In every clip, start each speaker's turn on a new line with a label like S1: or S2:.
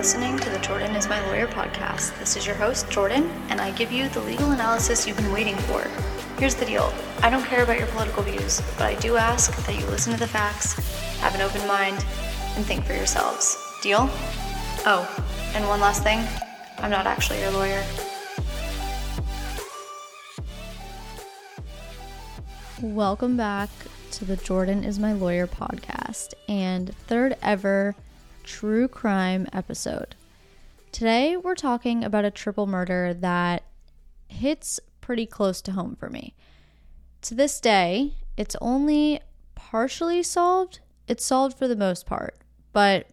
S1: listening to the Jordan is My Lawyer podcast. This is your host, Jordan, and I give you the legal analysis you've been waiting for. Here's the deal I don't care about your political views, but I do ask that you listen to the facts, have an open mind, and think for yourselves. Deal? Oh, and one last thing I'm not actually your lawyer.
S2: Welcome back to the Jordan is My Lawyer podcast and third ever true crime episode. Today, we're talking about a triple murder that hits pretty close to home for me. To this day, it's only partially solved. It's solved for the most part. But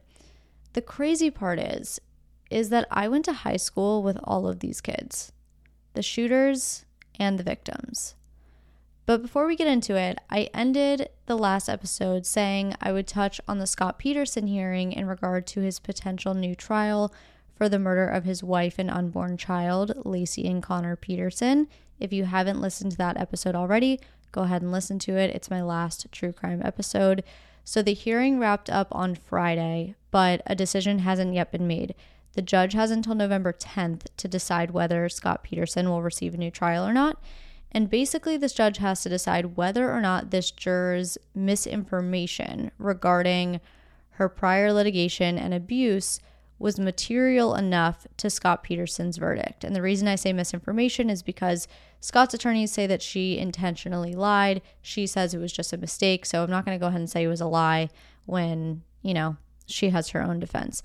S2: the crazy part is is that I went to high school with all of these kids. The shooters and the victims. But before we get into it, I ended the last episode saying I would touch on the Scott Peterson hearing in regard to his potential new trial for the murder of his wife and unborn child, Laci and Conner Peterson. If you haven't listened to that episode already, go ahead and listen to it. It's my last true crime episode. So the hearing wrapped up on Friday, but a decision hasn't yet been made. The judge has until November 10th to decide whether Scott Peterson will receive a new trial or not. And basically, this judge has to decide whether or not this juror's misinformation regarding her prior litigation and abuse was material enough to Scott Peterson's verdict. And the reason I say misinformation is because Scott's attorneys say that she intentionally lied. She says it was just a mistake. So I'm not going to go ahead and say it was a lie when, you know, she has her own defense.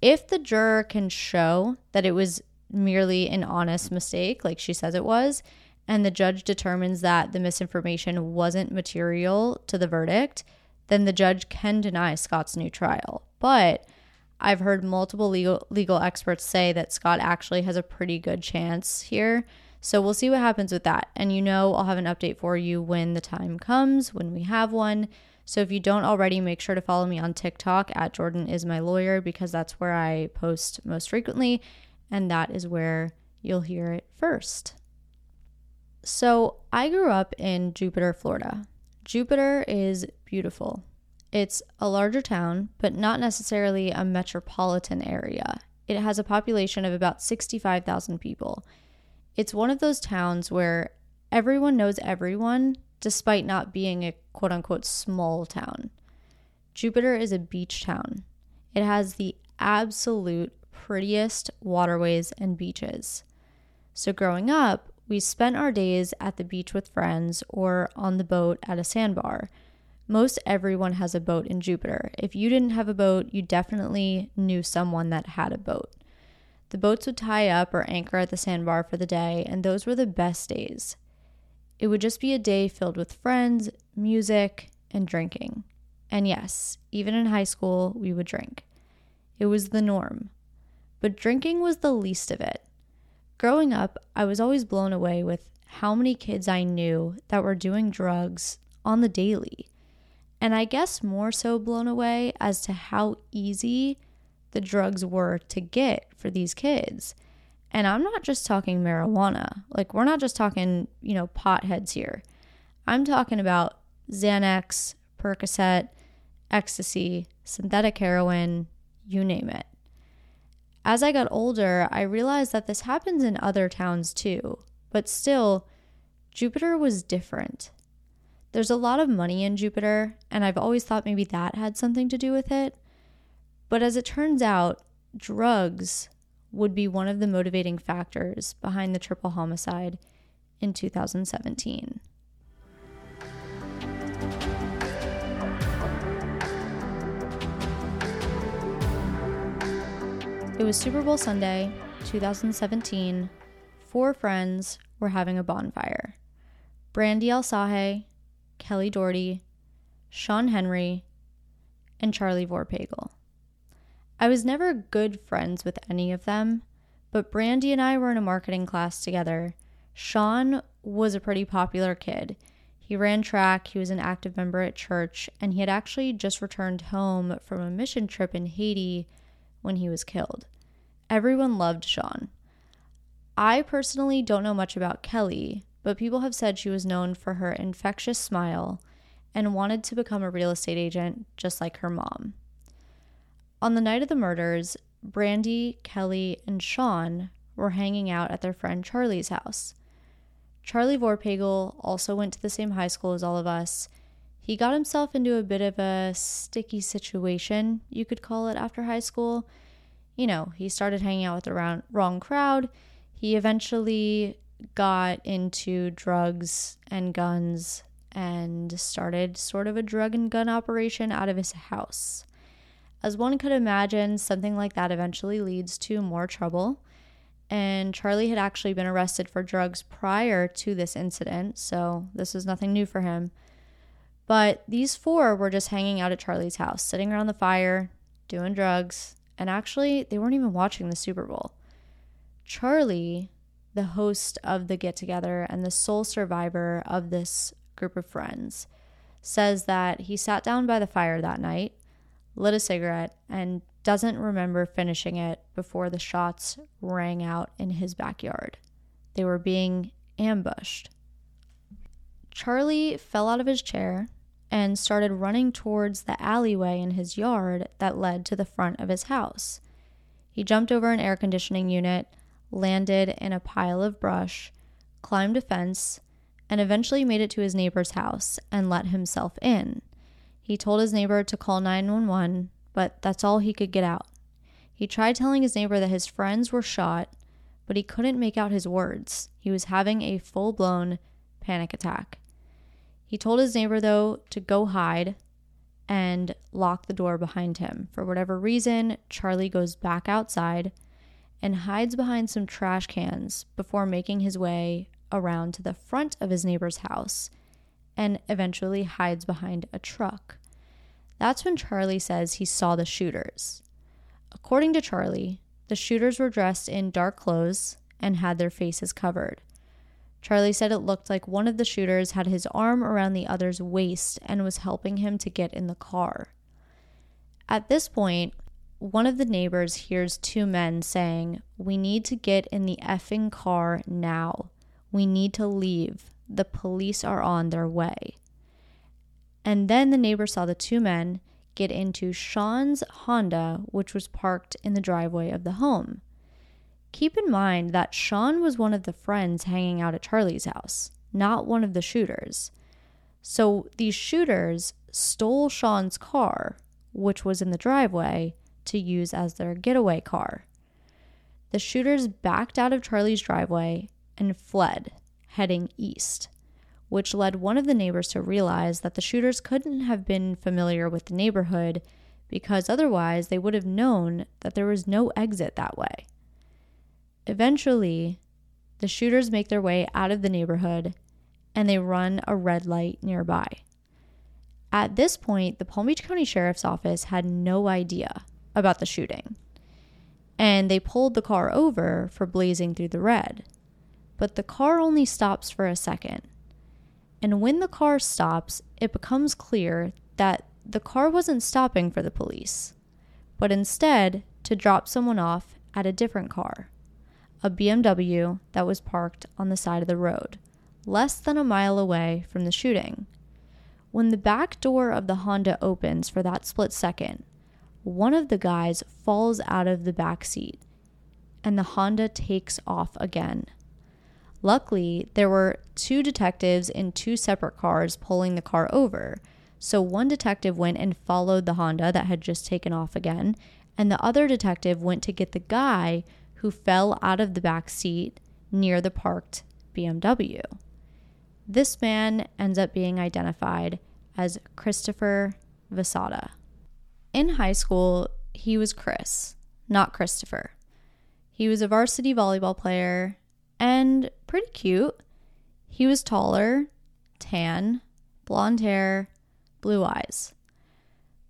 S2: If the juror can show that it was merely an honest mistake, like she says it was, and the judge determines that the misinformation wasn't material to the verdict, then the judge can deny Scott's new trial. But I've heard multiple legal legal experts say that Scott actually has a pretty good chance here. So we'll see what happens with that. And you know, I'll have an update for you when the time comes, when we have one. So if you don't already, make sure to follow me on TikTok at Jordan is my lawyer because that's where I post most frequently and that is where you'll hear it first. So, I grew up in Jupiter, Florida. Jupiter is beautiful. It's a larger town, but not necessarily a metropolitan area. It has a population of about 65,000 people. It's one of those towns where everyone knows everyone, despite not being a quote unquote small town. Jupiter is a beach town. It has the absolute prettiest waterways and beaches. So, growing up, we spent our days at the beach with friends or on the boat at a sandbar. Most everyone has a boat in Jupiter. If you didn't have a boat, you definitely knew someone that had a boat. The boats would tie up or anchor at the sandbar for the day, and those were the best days. It would just be a day filled with friends, music, and drinking. And yes, even in high school, we would drink. It was the norm. But drinking was the least of it. Growing up, I was always blown away with how many kids I knew that were doing drugs on the daily. And I guess more so blown away as to how easy the drugs were to get for these kids. And I'm not just talking marijuana. Like, we're not just talking, you know, potheads here. I'm talking about Xanax, Percocet, ecstasy, synthetic heroin, you name it. As I got older, I realized that this happens in other towns too, but still, Jupiter was different. There's a lot of money in Jupiter, and I've always thought maybe that had something to do with it. But as it turns out, drugs would be one of the motivating factors behind the triple homicide in 2017. It was Super Bowl Sunday, 2017. Four friends were having a bonfire Brandy Alsahe, Kelly Doherty, Sean Henry, and Charlie Vorpagel. I was never good friends with any of them, but Brandy and I were in a marketing class together. Sean was a pretty popular kid. He ran track, he was an active member at church, and he had actually just returned home from a mission trip in Haiti when he was killed. Everyone loved Sean. I personally don't know much about Kelly, but people have said she was known for her infectious smile and wanted to become a real estate agent just like her mom. On the night of the murders, Brandy, Kelly, and Sean were hanging out at their friend Charlie's house. Charlie Vorpagel also went to the same high school as all of us. He got himself into a bit of a sticky situation, you could call it, after high school. You know, he started hanging out with the wrong crowd. He eventually got into drugs and guns and started sort of a drug and gun operation out of his house. As one could imagine, something like that eventually leads to more trouble. And Charlie had actually been arrested for drugs prior to this incident, so this was nothing new for him. But these four were just hanging out at Charlie's house, sitting around the fire, doing drugs, and actually, they weren't even watching the Super Bowl. Charlie, the host of the get together and the sole survivor of this group of friends, says that he sat down by the fire that night, lit a cigarette, and doesn't remember finishing it before the shots rang out in his backyard. They were being ambushed. Charlie fell out of his chair and started running towards the alleyway in his yard that led to the front of his house. He jumped over an air conditioning unit, landed in a pile of brush, climbed a fence, and eventually made it to his neighbor's house and let himself in. He told his neighbor to call 911, but that's all he could get out. He tried telling his neighbor that his friends were shot, but he couldn't make out his words. He was having a full blown panic attack. He told his neighbor, though, to go hide and lock the door behind him. For whatever reason, Charlie goes back outside and hides behind some trash cans before making his way around to the front of his neighbor's house and eventually hides behind a truck. That's when Charlie says he saw the shooters. According to Charlie, the shooters were dressed in dark clothes and had their faces covered. Charlie said it looked like one of the shooters had his arm around the other's waist and was helping him to get in the car. At this point, one of the neighbors hears two men saying, We need to get in the effing car now. We need to leave. The police are on their way. And then the neighbor saw the two men get into Sean's Honda, which was parked in the driveway of the home. Keep in mind that Sean was one of the friends hanging out at Charlie's house, not one of the shooters. So these shooters stole Sean's car, which was in the driveway, to use as their getaway car. The shooters backed out of Charlie's driveway and fled, heading east, which led one of the neighbors to realize that the shooters couldn't have been familiar with the neighborhood because otherwise they would have known that there was no exit that way. Eventually, the shooters make their way out of the neighborhood and they run a red light nearby. At this point, the Palm Beach County Sheriff's Office had no idea about the shooting, and they pulled the car over for blazing through the red but the car only stops for a second. And when the car stops, it becomes clear that the car wasn't stopping for the police, but instead to drop someone off at a different car, a BMW that was parked on the side of the road, less than a mile away from the shooting. When the back door of the Honda opens for that split second, one of the guys falls out of the back seat and the Honda takes off again. Luckily, there were two detectives in two separate cars pulling the car over. So one detective went and followed the Honda that had just taken off again, and the other detective went to get the guy who fell out of the back seat near the parked BMW. This man ends up being identified as Christopher Vasata. In high school, he was Chris, not Christopher. He was a varsity volleyball player and pretty cute. He was taller, tan, blonde hair, blue eyes.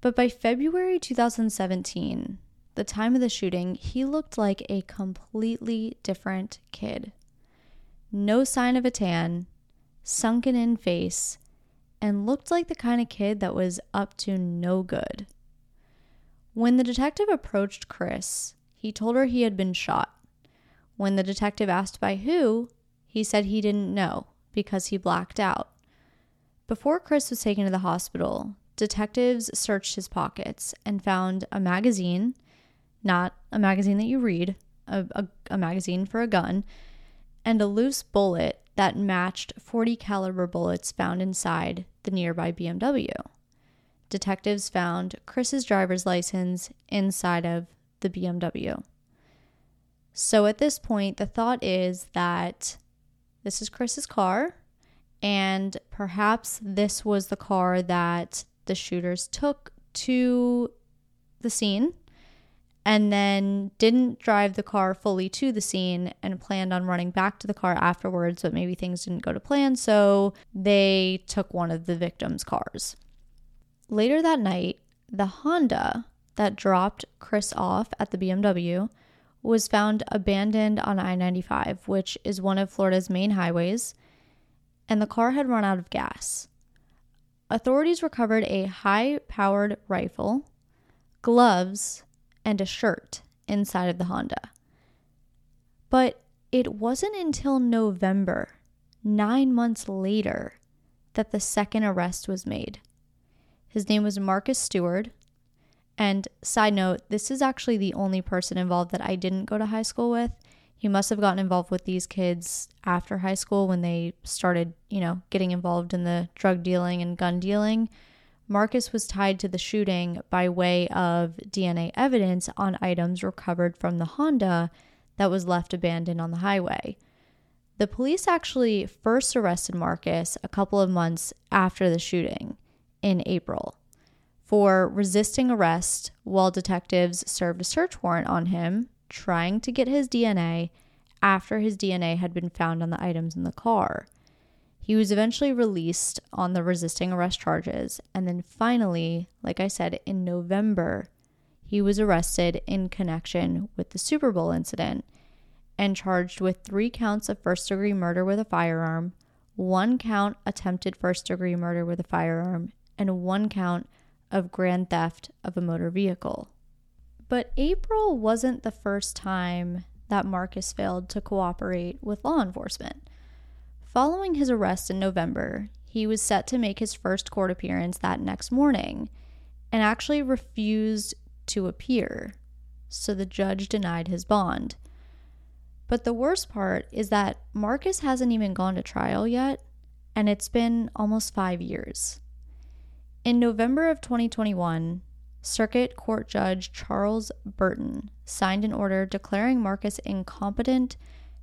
S2: But by February 2017, the time of the shooting, he looked like a completely different kid. No sign of a tan, sunken in face, and looked like the kind of kid that was up to no good. When the detective approached Chris, he told her he had been shot. When the detective asked by who, he said he didn't know because he blacked out. Before Chris was taken to the hospital, detectives searched his pockets and found a magazine, not a magazine that you read, a, a, a magazine for a gun, and a loose bullet that matched 40 caliber bullets found inside the nearby BMW. Detectives found Chris's driver's license inside of the BMW. So at this point, the thought is that this is Chris's car, and perhaps this was the car that the shooters took to the scene and then didn't drive the car fully to the scene and planned on running back to the car afterwards, but maybe things didn't go to plan, so they took one of the victim's cars. Later that night, the Honda that dropped Chris off at the BMW was found abandoned on I 95, which is one of Florida's main highways, and the car had run out of gas. Authorities recovered a high powered rifle, gloves, and a shirt inside of the Honda. But it wasn't until November, nine months later, that the second arrest was made. His name was Marcus Stewart. And side note, this is actually the only person involved that I didn't go to high school with. He must have gotten involved with these kids after high school when they started, you know, getting involved in the drug dealing and gun dealing. Marcus was tied to the shooting by way of DNA evidence on items recovered from the Honda that was left abandoned on the highway. The police actually first arrested Marcus a couple of months after the shooting in April for resisting arrest while detectives served a search warrant on him, trying to get his DNA after his DNA had been found on the items in the car. He was eventually released on the resisting arrest charges. And then finally, like I said, in November, he was arrested in connection with the Super Bowl incident and charged with three counts of first degree murder with a firearm, one count attempted first degree murder with a firearm, and one count of grand theft of a motor vehicle. But April wasn't the first time that Marcus failed to cooperate with law enforcement. Following his arrest in November, he was set to make his first court appearance that next morning and actually refused to appear, so the judge denied his bond. But the worst part is that Marcus hasn't even gone to trial yet, and it's been almost five years. In November of 2021, Circuit Court Judge Charles Burton signed an order declaring Marcus incompetent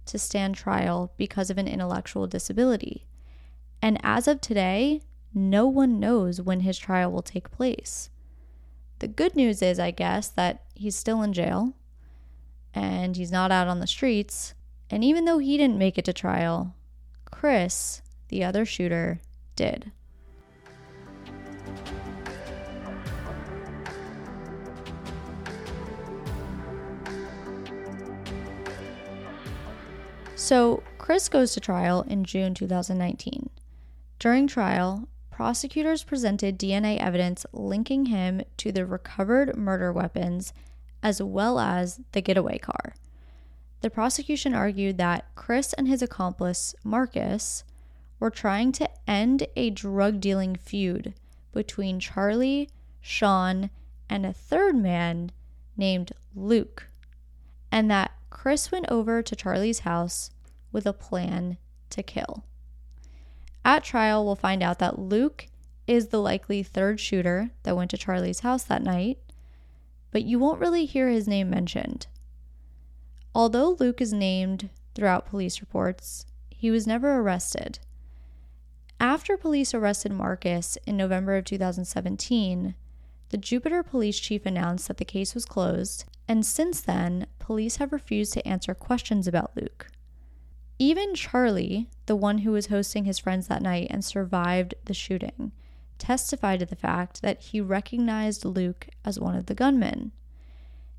S2: to stand trial because of an intellectual disability. And as of today, no one knows when his trial will take place. The good news is, I guess, that he's still in jail and he's not out on the streets. And even though he didn't make it to trial, Chris, the other shooter, did. So, Chris goes to trial in June 2019. During trial, prosecutors presented DNA evidence linking him to the recovered murder weapons as well as the getaway car. The prosecution argued that Chris and his accomplice, Marcus, were trying to end a drug dealing feud between Charlie, Sean, and a third man named Luke, and that Chris went over to Charlie's house with a plan to kill. At trial, we'll find out that Luke is the likely third shooter that went to Charlie's house that night, but you won't really hear his name mentioned. Although Luke is named throughout police reports, he was never arrested. After police arrested Marcus in November of 2017, the Jupiter police chief announced that the case was closed, and since then, police have refused to answer questions about Luke. Even Charlie, the one who was hosting his friends that night and survived the shooting, testified to the fact that he recognized Luke as one of the gunmen.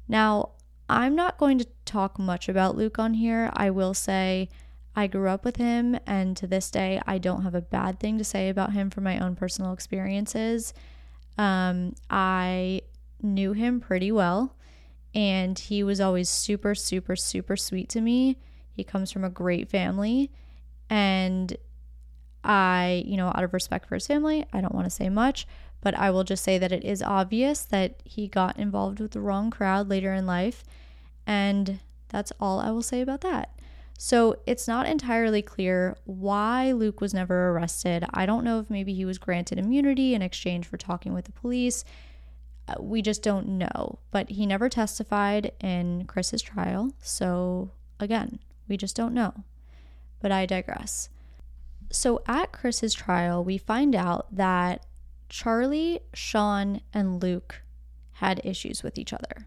S2: Now, I'm not going to talk much about Luke on here. I will say I grew up with him, and to this day, I don't have a bad thing to say about him from my own personal experiences. Um, I knew him pretty well, and he was always super, super, super sweet to me. He comes from a great family. And I, you know, out of respect for his family, I don't want to say much, but I will just say that it is obvious that he got involved with the wrong crowd later in life. And that's all I will say about that. So it's not entirely clear why Luke was never arrested. I don't know if maybe he was granted immunity in exchange for talking with the police. Uh, we just don't know. But he never testified in Chris's trial. So again, we just don't know. But I digress. So at Chris's trial, we find out that Charlie, Sean, and Luke had issues with each other.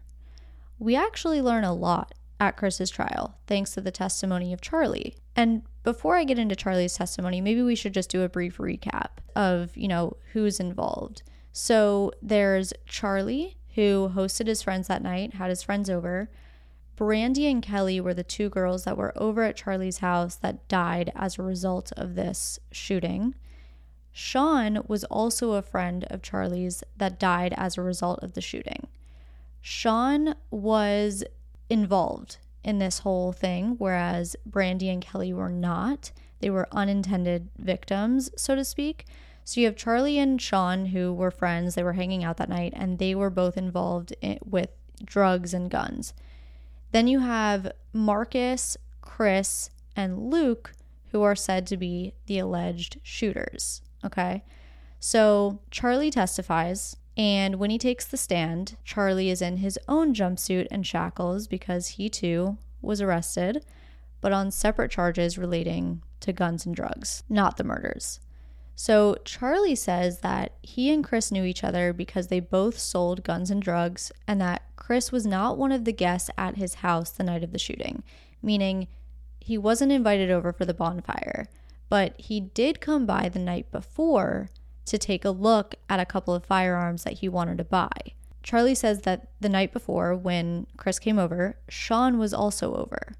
S2: We actually learn a lot at Chris's trial, thanks to the testimony of Charlie. And before I get into Charlie's testimony, maybe we should just do a brief recap of, you know, who's involved. So there's Charlie, who hosted his friends that night, had his friends over. Brandy and Kelly were the two girls that were over at Charlie's house that died as a result of this shooting. Sean was also a friend of Charlie's that died as a result of the shooting. Sean was involved in this whole thing, whereas Brandy and Kelly were not. They were unintended victims, so to speak. So you have Charlie and Sean, who were friends. They were hanging out that night, and they were both involved in, with drugs and guns. Then you have Marcus, Chris, and Luke, who are said to be the alleged shooters. Okay. So Charlie testifies and when he takes the stand, Charlie is in his own jumpsuit and shackles because he too was arrested, but on separate charges relating to guns and drugs, not the murders. So Charlie says that he and Chris knew each other because they both sold guns and drugs, and that Chris was not one of the guests at his house the night of the shooting, meaning he wasn't invited over for the bonfire, but he did come by the night before to take a look at a couple of firearms that he wanted to buy. Charlie says that the night before, when Chris came over, Sean was also over.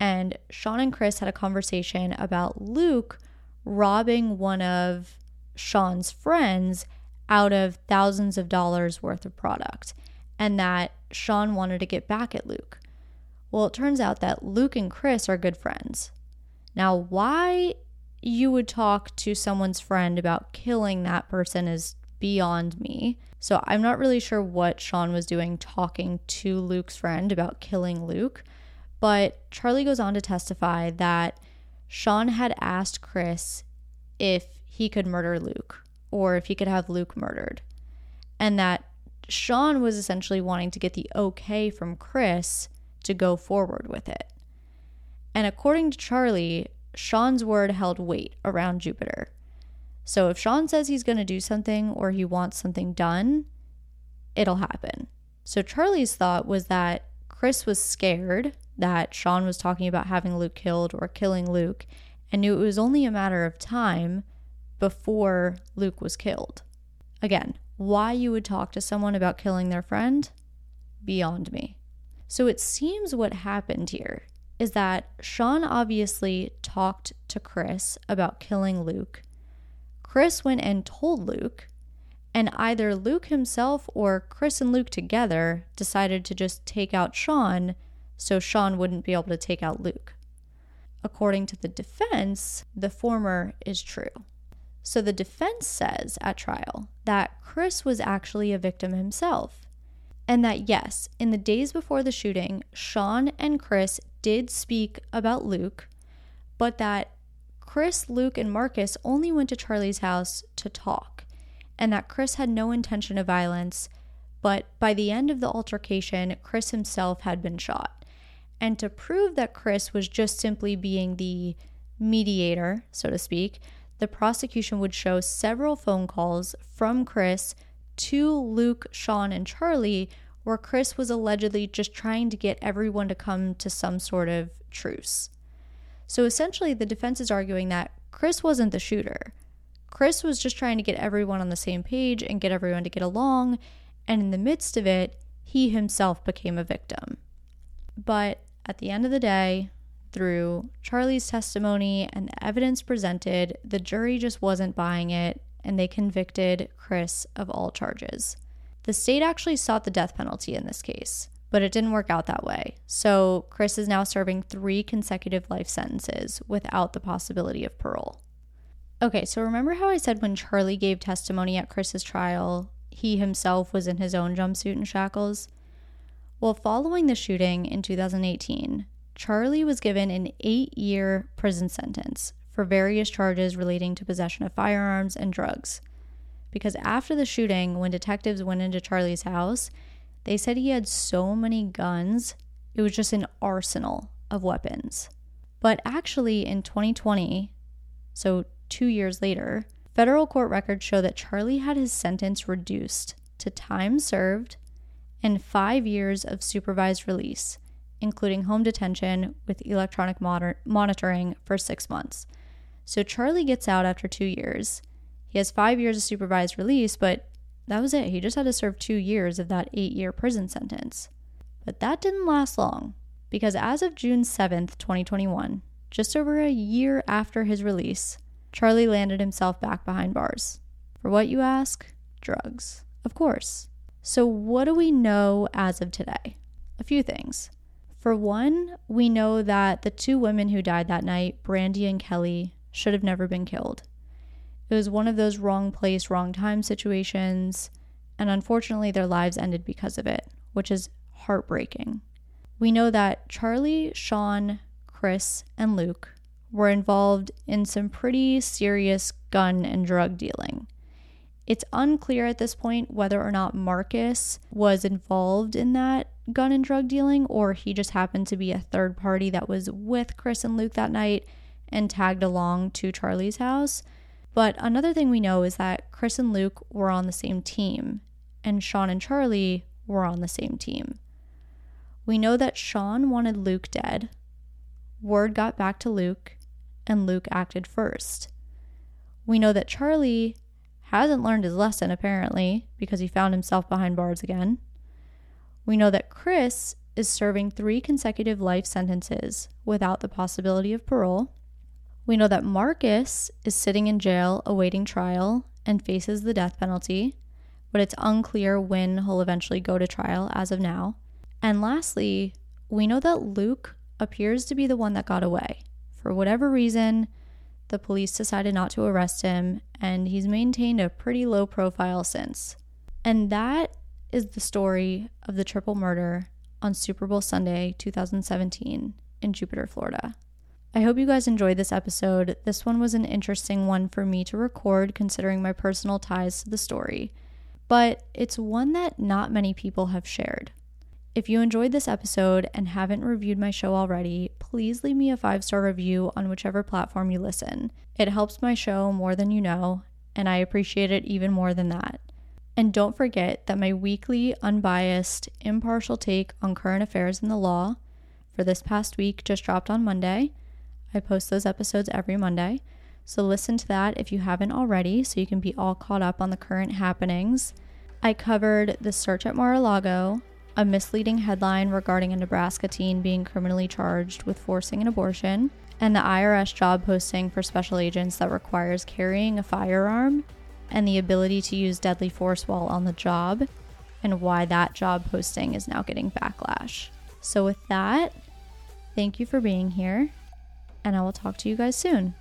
S2: And Sean and Chris had a conversation about Luke robbing one of Sean's friends out of thousands of dollars worth of product, and that Sean wanted to get back at Luke. Well, it turns out that Luke and Chris are good friends. Now, why you would talk to someone's friend about killing that person is beyond me. So I'm not really sure what Sean was doing talking to Luke's friend about killing Luke. But Charlie goes on to testify that Sean had asked Chris if he could murder Luke or if he could have Luke murdered. And that Sean was essentially wanting to get the okay from Chris to go forward with it. And according to Charlie, Sean's word held weight around Jupiter. So if Sean says he's going to do something or he wants something done, it'll happen. So Charlie's thought was that Chris was scared that Sean was talking about having Luke killed or killing Luke and knew it was only a matter of time before Luke was killed. Again, why you would talk to someone about killing their friend? Beyond me. So it seems what happened here is that Sean obviously talked to Chris about killing Luke. Chris went and told Luke, and either Luke himself or Chris and Luke together decided to just take out Sean so Sean wouldn't be able to take out Luke. According to the defense, the former is true. So the defense says at trial that Chris was actually a victim himself. And that yes, in the days before the shooting, Sean and Chris did speak about Luke, but that Chris, Luke, and Marcus only went to Charlie's house to talk, and that Chris had no intention of violence. But by the end of the altercation, Chris himself had been shot. And to prove that Chris was just simply being the mediator, so to speak, the prosecution would show several phone calls from Chris to Luke, Sean, and Charlie where Chris was allegedly just trying to get everyone to come to some sort of truce. So essentially, the defense is arguing that Chris wasn't the shooter. Chris was just trying to get everyone on the same page and get everyone to get along, and in the midst of it, he himself became a victim. But at the end of the day, through Charlie's testimony and the evidence presented, the jury just wasn't buying it and they convicted Chris of all charges. The state actually sought the death penalty in this case, but it didn't work out that way. So Chris is now serving three consecutive life sentences without the possibility of parole. Okay, so remember how I said when Charlie gave testimony at Chris's trial, he himself was in his own jumpsuit and shackles? Well, following the shooting in 2018, Charlie was given an eight year prison sentence for various charges relating to possession of firearms and drugs. Because after the shooting, when detectives went into Charlie's house, they said he had so many guns, it was just an arsenal of weapons. But actually, in 2020, so two years later, federal court records show that Charlie had his sentence reduced to time served and five years of supervised release, including home detention with electronic moder- monitoring for six months. So Charlie gets out after two years. He has five years of supervised release, but that was it. He just had to serve two years of that eight year prison sentence. But that didn't last long, because as of June 7th, 2021, just over a year after his release, Charlie landed himself back behind bars. For what you ask? Drugs. Of course. So, what do we know as of today? A few things. For one, we know that the two women who died that night, Brandy and Kelly, should have never been killed. It was one of those wrong place, wrong time situations, and unfortunately, their lives ended because of it, which is heartbreaking. We know that Charlie, Sean, Chris, and Luke were involved in some pretty serious gun and drug dealing. It's unclear at this point whether or not Marcus was involved in that gun and drug dealing or he just happened to be a third party that was with Chris and Luke that night and tagged along to Charlie's house. But another thing we know is that Chris and Luke were on the same team and Sean and Charlie were on the same team. We know that Sean wanted Luke dead. Word got back to Luke and Luke acted first. We know that Charlie hasn't learned his lesson, apparently, because he found himself behind bars again. We know that Chris is serving three consecutive life sentences without the possibility of parole. We know that Marcus is sitting in jail awaiting trial and faces the death penalty, but it's unclear when he'll eventually go to trial as of now. And lastly, we know that Luke appears to be the one that got away. For whatever reason, the police decided not to arrest him, and he's maintained a pretty low profile since. And that is the story of the triple murder on Super Bowl Sunday 2017 in Jupiter, Florida. I hope you guys enjoyed this episode. This one was an interesting one for me to record considering my personal ties to the story, but it's one that not many people have shared. If you enjoyed this episode and haven't reviewed my show already, please leave me a five star review on whichever platform you listen. It helps my show more than you know, and I appreciate it even more than that. And don't forget that my weekly, unbiased, impartial take on current affairs in the law for this past week just dropped on Monday. I post those episodes every Monday. So listen to that if you haven't already, so you can be all caught up on the current happenings. I covered the search at Mar a Lago, a misleading headline regarding a Nebraska teen being criminally charged with forcing an abortion, and the IRS job posting for special agents that requires carrying a firearm and the ability to use deadly force while on the job, and why that job posting is now getting backlash. So, with that, thank you for being here, and I will talk to you guys soon.